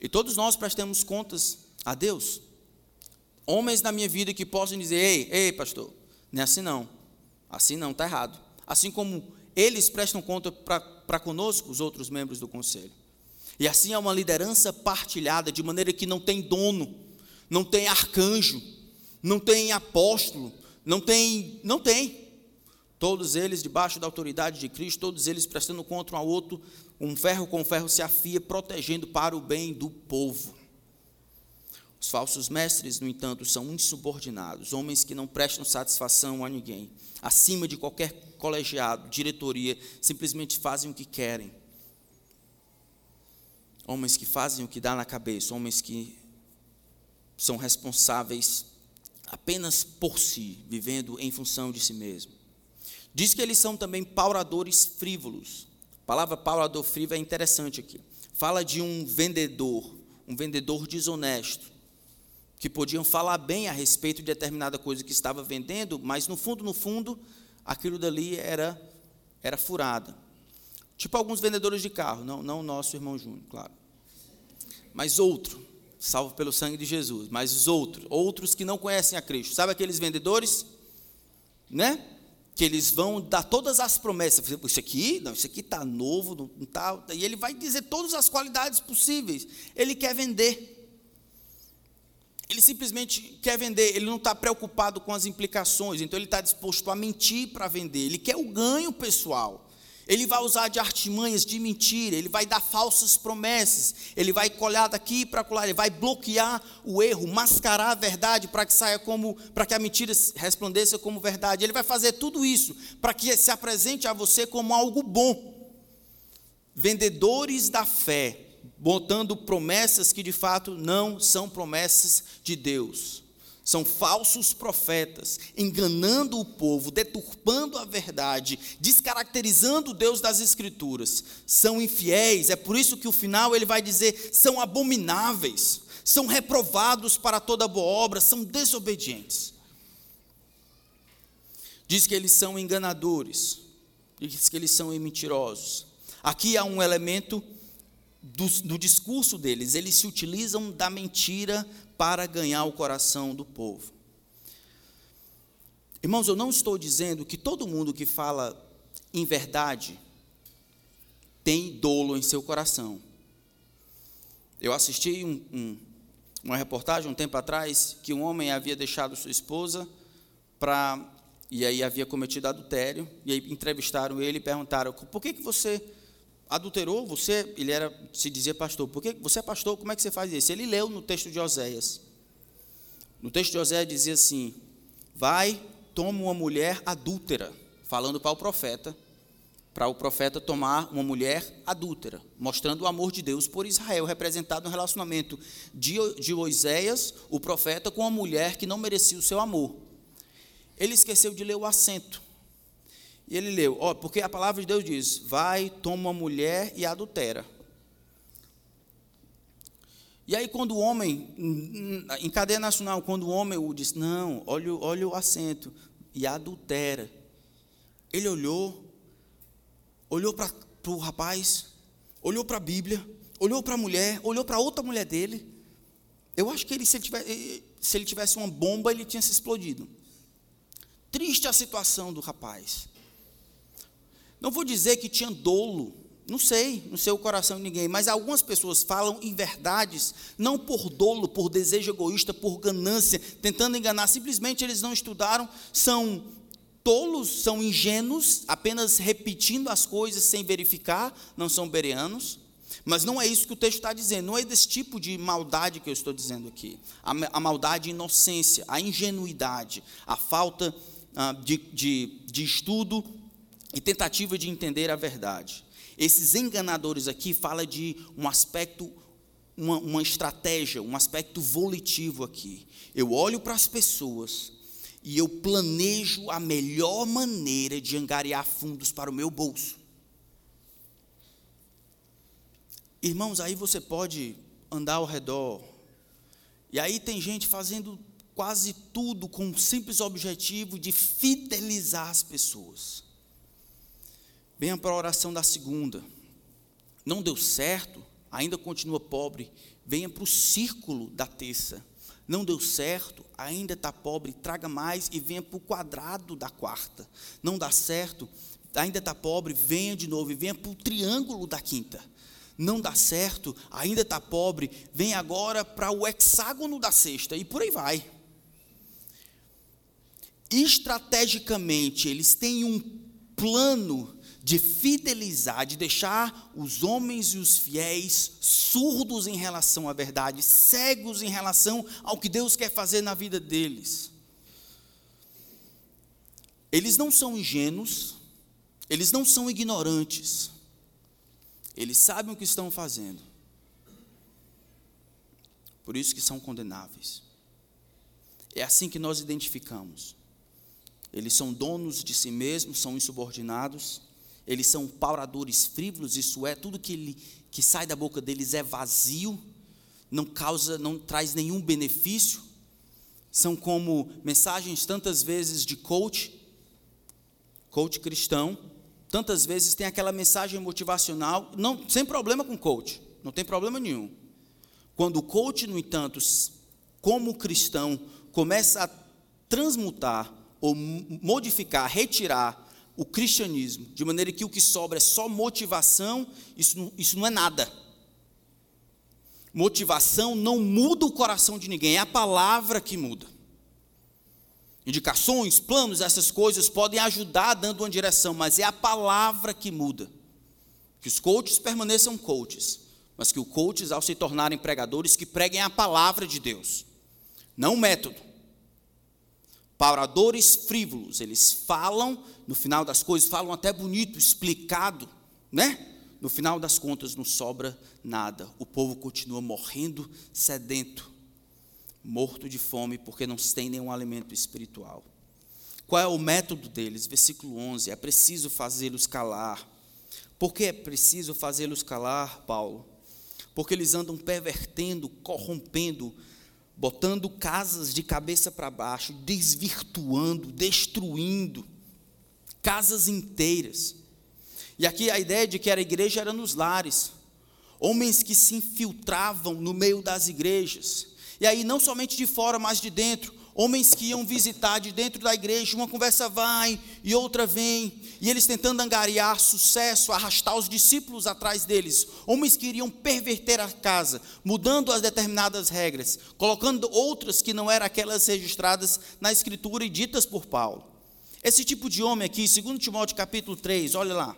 E todos nós prestamos contas a Deus. Homens na minha vida que possam dizer: ei, ei, pastor, não é assim não. Assim não, está errado. Assim como eles prestam conta para conosco, os outros membros do conselho. E assim é uma liderança partilhada, de maneira que não tem dono, não tem arcanjo, não tem apóstolo, não tem, não tem. Todos eles debaixo da autoridade de Cristo, todos eles prestando conta um ao outro, um ferro com ferro se afia, protegendo para o bem do povo. Os falsos mestres, no entanto, são insubordinados, homens que não prestam satisfação a ninguém, acima de qualquer colegiado, diretoria, simplesmente fazem o que querem. Homens que fazem o que dá na cabeça, homens que são responsáveis apenas por si, vivendo em função de si mesmo. Diz que eles são também pauradores frívolos. A palavra paurador frívolo é interessante aqui. Fala de um vendedor, um vendedor desonesto que podiam falar bem a respeito de determinada coisa que estava vendendo, mas no fundo, no fundo, aquilo dali era era furada. Tipo alguns vendedores de carro, não, não o nosso irmão Júnior, claro. Mas outro, salvo pelo sangue de Jesus, mas os outros, outros que não conhecem a Cristo. Sabe aqueles vendedores, né? Que eles vão dar todas as promessas. Isso aqui, não, isso aqui está novo, não está. E ele vai dizer todas as qualidades possíveis. Ele quer vender. Ele simplesmente quer vender, ele não está preocupado com as implicações, então ele está disposto a mentir para vender, ele quer o ganho pessoal. Ele vai usar de artimanhas de mentira, ele vai dar falsas promessas, ele vai colhar daqui para colar, ele vai bloquear o erro, mascarar a verdade para que saia como, para que a mentira resplandeça como verdade. Ele vai fazer tudo isso para que se apresente a você como algo bom. Vendedores da fé botando promessas que de fato não são promessas de Deus. São falsos profetas, enganando o povo, deturpando a verdade, descaracterizando Deus das Escrituras. São infiéis, é por isso que o final ele vai dizer: são abomináveis, são reprovados para toda boa obra, são desobedientes. Diz que eles são enganadores. diz que eles são mentirosos. Aqui há um elemento do, do discurso deles, eles se utilizam da mentira para ganhar o coração do povo. Irmãos, eu não estou dizendo que todo mundo que fala em verdade tem dolo em seu coração. Eu assisti um, um, uma reportagem um tempo atrás que um homem havia deixado sua esposa para e aí havia cometido adultério e aí entrevistaram ele e perguntaram por que que você adulterou? Você ele era se dizia pastor. Por que você é pastor? Como é que você faz isso? Ele leu no texto de Oséias. No texto de Oséias dizia assim: vai toma uma mulher adúltera, falando para o profeta para o profeta tomar uma mulher adúltera, mostrando o amor de Deus por Israel, representado no relacionamento de, de Oséias, o profeta, com uma mulher que não merecia o seu amor. Ele esqueceu de ler o assento. E ele leu, ó, porque a palavra de Deus diz: vai, toma uma mulher e adultera. E aí, quando o homem, em cadeia nacional, quando o homem o disse, não, olha, olha o assento, e adultera. Ele olhou, olhou para o rapaz, olhou para a Bíblia, olhou para a mulher, olhou para outra mulher dele. Eu acho que ele se, ele tivesse, se ele tivesse uma bomba, ele tinha se explodido. Triste a situação do rapaz. Não vou dizer que tinha dolo, não sei, não sei o coração de ninguém, mas algumas pessoas falam em verdades, não por dolo, por desejo egoísta, por ganância, tentando enganar, simplesmente eles não estudaram, são tolos, são ingênuos, apenas repetindo as coisas sem verificar, não são bereanos. Mas não é isso que o texto está dizendo, não é desse tipo de maldade que eu estou dizendo aqui. A, a maldade, inocência, a ingenuidade, a falta ah, de, de, de estudo e tentativa de entender a verdade. Esses enganadores aqui fala de um aspecto, uma, uma estratégia, um aspecto volitivo aqui. Eu olho para as pessoas e eu planejo a melhor maneira de angariar fundos para o meu bolso. Irmãos, aí você pode andar ao redor, e aí tem gente fazendo quase tudo com o simples objetivo de fidelizar as pessoas. Venha para a oração da segunda. Não deu certo, ainda continua pobre, venha para o círculo da terça não deu certo, ainda está pobre, traga mais e venha para o quadrado da quarta. Não dá certo, ainda está pobre, venha de novo e venha para o triângulo da quinta. Não dá certo, ainda está pobre, venha agora para o hexágono da sexta e por aí vai. Estrategicamente, eles têm um plano de fidelizar, de deixar os homens e os fiéis surdos em relação à verdade, cegos em relação ao que Deus quer fazer na vida deles. Eles não são ingênuos, eles não são ignorantes, eles sabem o que estão fazendo, por isso que são condenáveis. É assim que nós identificamos. Eles são donos de si mesmos, são insubordinados, eles são pauradores frívolos, isso é, tudo que, ele, que sai da boca deles é vazio, não causa, não traz nenhum benefício. São como mensagens tantas vezes de coach, coach cristão, tantas vezes tem aquela mensagem motivacional, não, sem problema com coach, não tem problema nenhum. Quando o coach, no entanto, como cristão, começa a transmutar ou modificar, retirar o cristianismo, de maneira que o que sobra é só motivação, isso não, isso não é nada. Motivação não muda o coração de ninguém, é a palavra que muda. Indicações, planos, essas coisas podem ajudar dando uma direção, mas é a palavra que muda. Que os coaches permaneçam coaches, mas que os coaches, ao se tornarem pregadores, que preguem a palavra de Deus, não o método. Pauradores frívolos, eles falam, no final das coisas, falam até bonito, explicado, né? No final das contas, não sobra nada. O povo continua morrendo sedento, morto de fome, porque não tem nenhum alimento espiritual. Qual é o método deles? Versículo 11: é preciso fazê-los calar. Por que é preciso fazê-los calar, Paulo? Porque eles andam pervertendo, corrompendo botando casas de cabeça para baixo, desvirtuando, destruindo casas inteiras. E aqui a ideia de que era igreja era nos lares. Homens que se infiltravam no meio das igrejas. E aí, não somente de fora, mas de dentro homens que iam visitar de dentro da igreja, uma conversa vai e outra vem, e eles tentando angariar sucesso, arrastar os discípulos atrás deles, homens que iriam perverter a casa, mudando as determinadas regras, colocando outras que não eram aquelas registradas na escritura e ditas por Paulo. Esse tipo de homem aqui, 2 Timóteo capítulo 3, olha lá.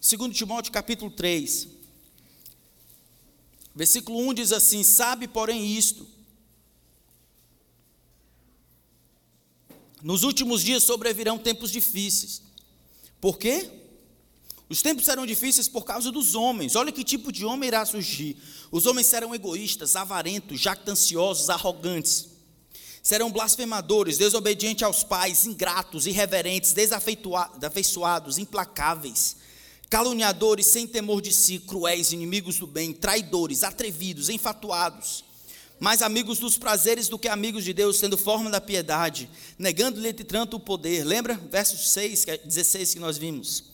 2 Timóteo capítulo 3, Versículo 1 diz assim: Sabe, porém, isto. Nos últimos dias sobrevirão tempos difíceis. Por quê? Os tempos serão difíceis por causa dos homens. Olha que tipo de homem irá surgir. Os homens serão egoístas, avarentos, jactanciosos, arrogantes. Serão blasfemadores, desobedientes aos pais, ingratos, irreverentes, desafeiçoados, implacáveis caluniadores sem temor de si, cruéis, inimigos do bem, traidores, atrevidos, enfatuados, mais amigos dos prazeres do que amigos de Deus, tendo forma da piedade, negando-lhe tanto o poder. Lembra? Verso 6, 16 é que nós vimos.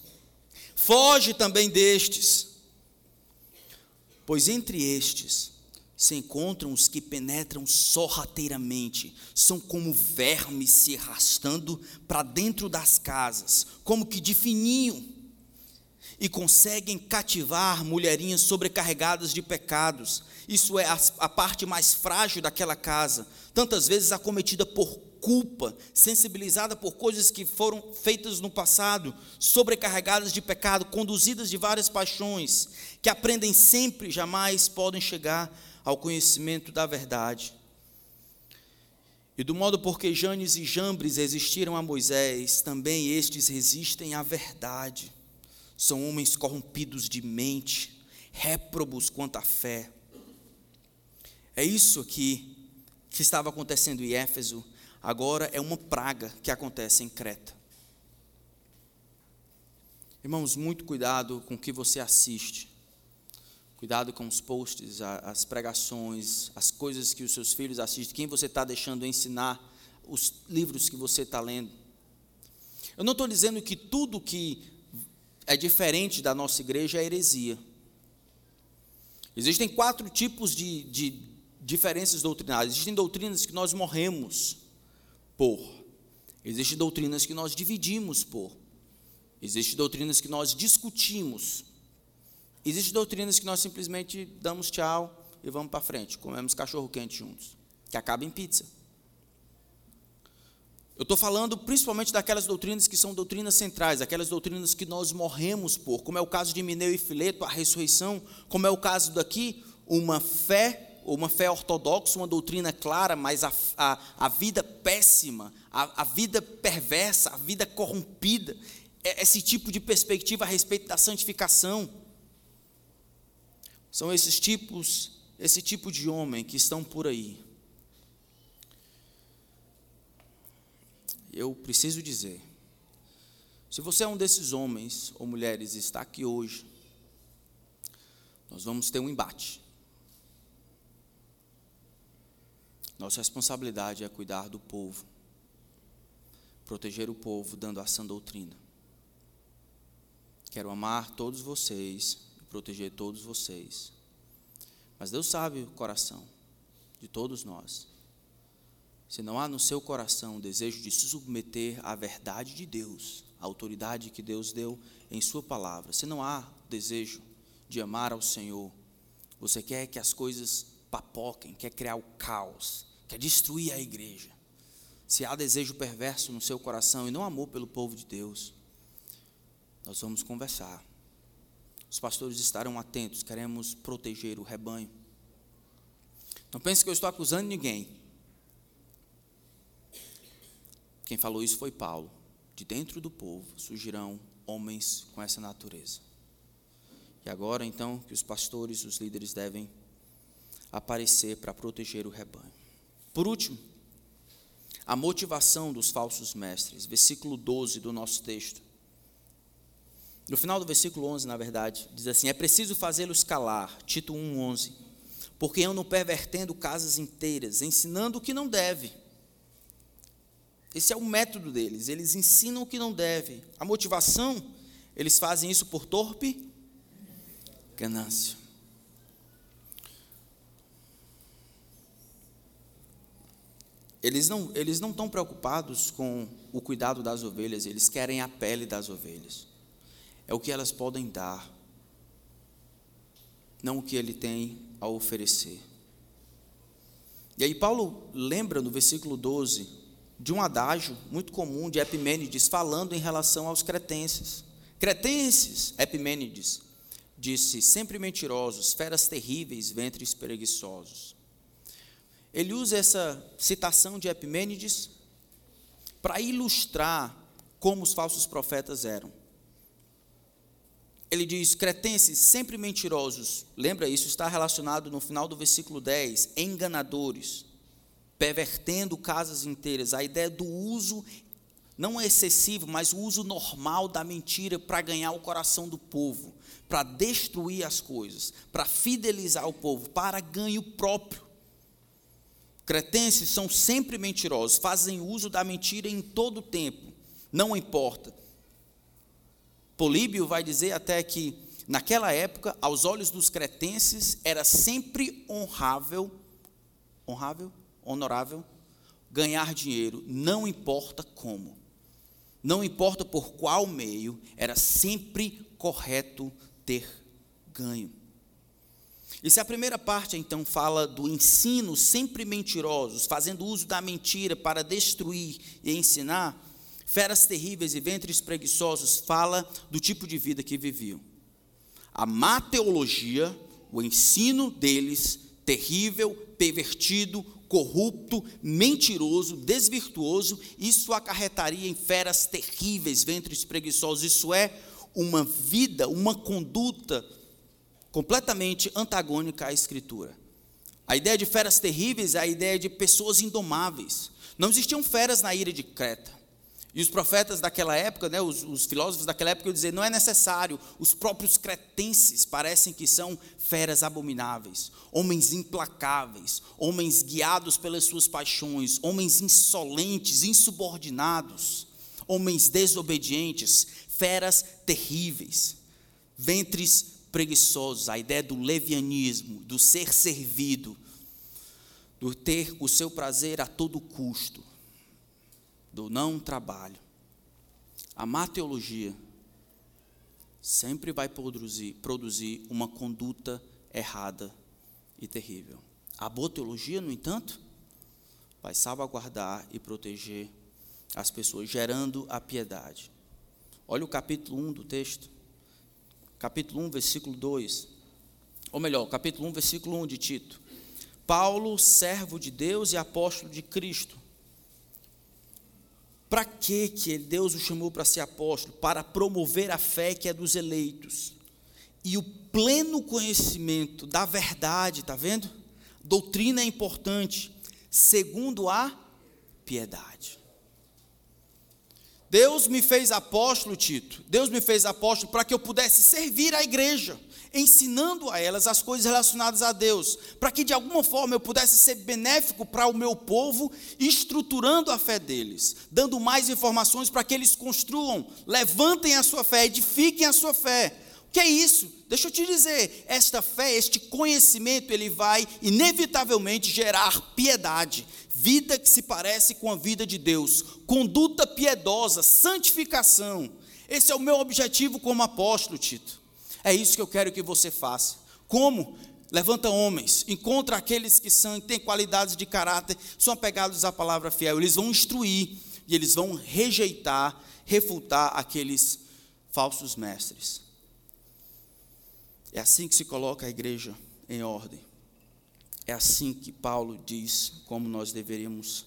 Foge também destes, pois entre estes se encontram os que penetram sorrateiramente, são como vermes se arrastando para dentro das casas, como que de fininho e conseguem cativar mulherinhas sobrecarregadas de pecados. Isso é a, a, parte mais frágil daquela casa, tantas vezes acometida por culpa, sensibilizada por coisas que foram feitas no passado, sobrecarregadas de pecado, conduzidas de várias paixões, que aprendem sempre, jamais podem chegar ao conhecimento da verdade. E do modo porque Janes e Jambres resistiram a Moisés, também estes resistem à verdade são homens corrompidos de mente, réprobos quanto à fé. É isso aqui que estava acontecendo em Éfeso, agora é uma praga que acontece em Creta. Irmãos, muito cuidado com o que você assiste. Cuidado com os posts, as pregações, as coisas que os seus filhos assistem, quem você está deixando ensinar, os livros que você está lendo. Eu não estou dizendo que tudo que é diferente da nossa igreja é a heresia. Existem quatro tipos de, de diferenças doutrinárias. Existem doutrinas que nós morremos por. Existem doutrinas que nós dividimos por. Existem doutrinas que nós discutimos. Existem doutrinas que nós simplesmente damos tchau e vamos para frente. Comemos cachorro quente juntos. Que acaba em pizza. Eu estou falando principalmente daquelas doutrinas que são doutrinas centrais, aquelas doutrinas que nós morremos por, como é o caso de Mineu e Fileto, a ressurreição, como é o caso daqui, uma fé, uma fé ortodoxa, uma doutrina clara, mas a, a, a vida péssima, a, a vida perversa, a vida corrompida, é esse tipo de perspectiva a respeito da santificação. São esses tipos, esse tipo de homem que estão por aí eu preciso dizer: se você é um desses homens ou mulheres e está aqui hoje, nós vamos ter um embate. Nossa responsabilidade é cuidar do povo, proteger o povo dando a sã doutrina. Quero amar todos vocês e proteger todos vocês. Mas Deus sabe o coração de todos nós se não há no seu coração o desejo de se submeter à verdade de Deus, à autoridade que Deus deu em Sua palavra, se não há desejo de amar ao Senhor, você quer que as coisas papoquem, quer criar o caos, quer destruir a igreja, se há desejo perverso no seu coração e não amor pelo povo de Deus, nós vamos conversar. Os pastores estarão atentos, queremos proteger o rebanho. Não pense que eu estou acusando ninguém. Quem falou isso foi Paulo. De dentro do povo surgirão homens com essa natureza. E agora, então, que os pastores, os líderes devem aparecer para proteger o rebanho. Por último, a motivação dos falsos mestres, versículo 12 do nosso texto. No final do versículo 11, na verdade, diz assim: É preciso fazê-los calar, Tito 1:11, porque andam pervertendo casas inteiras, ensinando o que não deve Esse é o método deles. Eles ensinam o que não deve. A motivação, eles fazem isso por torpe ganância. Eles não, eles não estão preocupados com o cuidado das ovelhas, eles querem a pele das ovelhas. É o que elas podem dar, não o que ele tem a oferecer. E aí Paulo lembra no versículo 12 de um adágio muito comum de Epimênides falando em relação aos cretenses. Cretenses, Epimênides, disse: sempre mentirosos, feras terríveis, ventres preguiçosos. Ele usa essa citação de Epimênides para ilustrar como os falsos profetas eram. Ele diz: cretenses sempre mentirosos, lembra isso, está relacionado no final do versículo 10, enganadores, pervertendo casas inteiras. A ideia do uso, não é excessivo, mas o uso normal da mentira para ganhar o coração do povo, para destruir as coisas, para fidelizar o povo, para ganho próprio. Cretenses são sempre mentirosos, fazem uso da mentira em todo o tempo, não importa. Políbio vai dizer até que, naquela época, aos olhos dos cretenses, era sempre honrável, honrável, honorável, ganhar dinheiro, não importa como, não importa por qual meio, era sempre correto ter ganho. E se a primeira parte então fala do ensino sempre mentirosos, fazendo uso da mentira para destruir e ensinar, feras terríveis e ventres preguiçosos fala do tipo de vida que viviam. A má teologia, o ensino deles, terrível, pervertido, corrupto, mentiroso, desvirtuoso, isso acarretaria em feras terríveis, ventres preguiçosos. Isso é uma vida, uma conduta completamente antagônica à Escritura. A ideia de feras terríveis é a ideia de pessoas indomáveis. Não existiam feras na ilha de Creta. E os profetas daquela época, né, os, os filósofos daquela época, dizer não é necessário. Os próprios cretenses parecem que são feras abomináveis, homens implacáveis, homens guiados pelas suas paixões, homens insolentes, insubordinados, homens desobedientes, feras terríveis, ventres preguiçosos, a ideia do levianismo, do ser servido, do ter o seu prazer a todo custo, do não trabalho. A má teologia sempre vai produzir, produzir uma conduta errada e terrível. A boa teologia, no entanto, vai salvaguardar e proteger as pessoas, gerando a piedade. Olha o capítulo 1 do texto capítulo 1, versículo 2. Ou melhor, capítulo 1, versículo 1 de Tito. Paulo, servo de Deus e apóstolo de Cristo. Para que que Deus o chamou para ser apóstolo? Para promover a fé que é dos eleitos e o pleno conhecimento da verdade, tá vendo? Doutrina é importante, segundo a piedade. Deus me fez apóstolo, Tito. Deus me fez apóstolo para que eu pudesse servir a igreja, ensinando a elas as coisas relacionadas a Deus, para que de alguma forma eu pudesse ser benéfico para o meu povo, estruturando a fé deles, dando mais informações para que eles construam, levantem a sua fé, edifiquem a sua fé. O que é isso? Deixa eu te dizer, esta fé, este conhecimento, ele vai inevitavelmente gerar piedade, vida que se parece com a vida de Deus, conduta piedosa, santificação. Esse é o meu objetivo como apóstolo, Tito. É isso que eu quero que você faça. Como? Levanta homens, encontra aqueles que são, têm qualidades de caráter, são apegados à palavra fiel. Eles vão instruir e eles vão rejeitar, refutar aqueles falsos mestres. É assim que se coloca a igreja em ordem. É assim que Paulo diz como nós deveríamos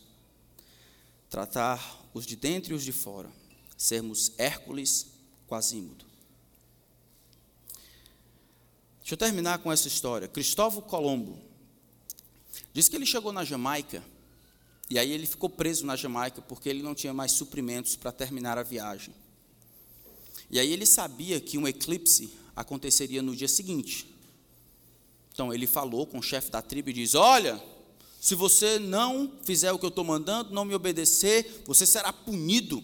tratar os de dentro e os de fora, sermos Hércules quasímodo. Deixa eu terminar com essa história. Cristóvão Colombo diz que ele chegou na Jamaica e aí ele ficou preso na Jamaica porque ele não tinha mais suprimentos para terminar a viagem. E aí ele sabia que um eclipse aconteceria no dia seguinte. Então ele falou com o chefe da tribo e diz: Olha, Se você não fizer o que eu estou mandando, não me obedecer, você será punido.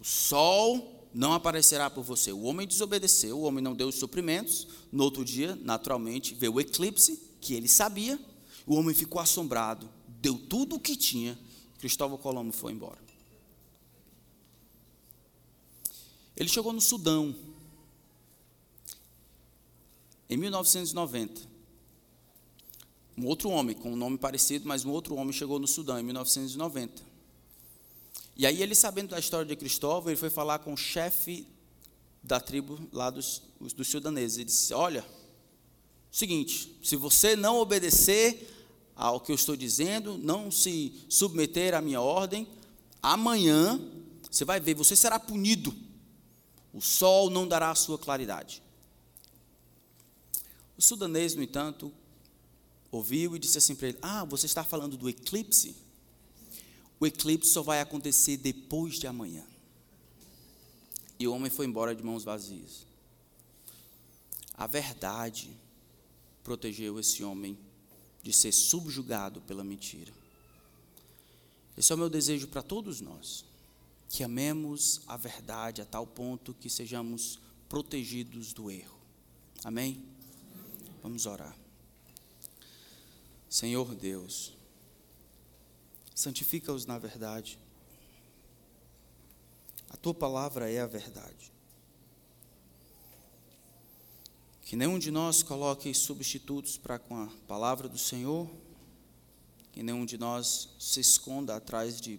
O sol não aparecerá por você. O homem desobedeceu, o homem não deu os suprimentos. No outro dia, naturalmente, veio o eclipse, que ele sabia. O homem ficou assombrado, deu tudo o que tinha. Cristóvão Colombo foi embora. Ele chegou no Sudão, em 1990. Um outro homem, com um nome parecido, mas um outro homem chegou no Sudão, em 1990. E aí, ele sabendo da história de Cristóvão, ele foi falar com o chefe da tribo lá dos, dos sudaneses. Ele disse: Olha, seguinte, se você não obedecer ao que eu estou dizendo, não se submeter à minha ordem, amanhã você vai ver, você será punido. O sol não dará a sua claridade. O sudanês, no entanto, ouviu e disse assim para ele: Ah, você está falando do eclipse? O eclipse só vai acontecer depois de amanhã. E o homem foi embora de mãos vazias. A verdade protegeu esse homem de ser subjugado pela mentira. Esse é o meu desejo para todos nós, que amemos a verdade a tal ponto que sejamos protegidos do erro. Amém? Vamos orar. Senhor Deus, santifica-os na verdade. A tua palavra é a verdade. Que nenhum de nós coloque substitutos para com a palavra do Senhor. Que nenhum de nós se esconda atrás de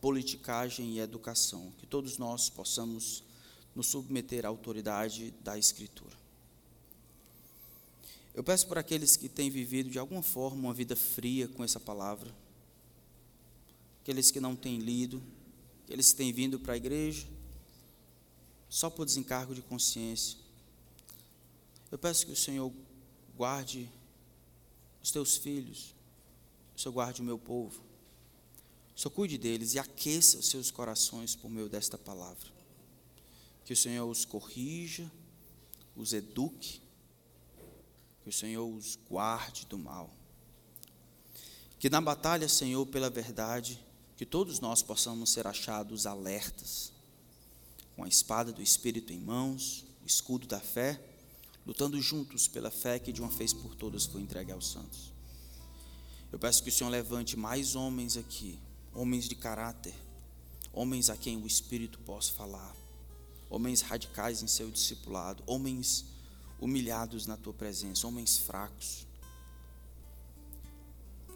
politicagem e educação. Que todos nós possamos nos submeter à autoridade da Escritura. Eu peço por aqueles que têm vivido de alguma forma uma vida fria com essa palavra, aqueles que não têm lido, aqueles que têm vindo para a igreja só por desencargo de consciência. Eu peço que o Senhor guarde os teus filhos, o Senhor guarde o meu povo, o Senhor cuide deles e aqueça os seus corações por meio desta palavra. Que o Senhor os corrija, os eduque, que o Senhor os guarde do mal. Que na batalha, Senhor, pela verdade, que todos nós possamos ser achados alertas, com a espada do Espírito em mãos, o escudo da fé, lutando juntos pela fé que de uma vez por todas foi entregue aos santos. Eu peço que o Senhor levante mais homens aqui, homens de caráter, homens a quem o Espírito possa falar, homens radicais em seu discipulado, homens humilhados na tua presença, homens fracos,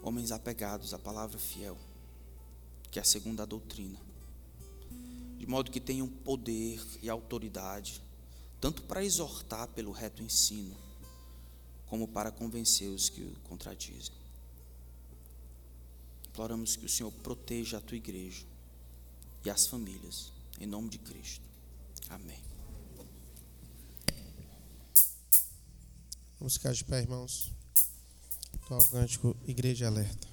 homens apegados à palavra fiel, que é a segunda doutrina, de modo que tenham poder e autoridade, tanto para exortar pelo reto ensino, como para convencer os que o contradizem. Imploramos que o Senhor proteja a tua igreja e as famílias, em nome de Cristo. Amém. Vamos ficar de pé, irmãos. Atual cântico Igreja Alerta.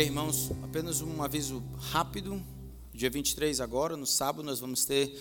Ok, irmãos, apenas um aviso rápido. Dia 23 agora, no sábado, nós vamos ter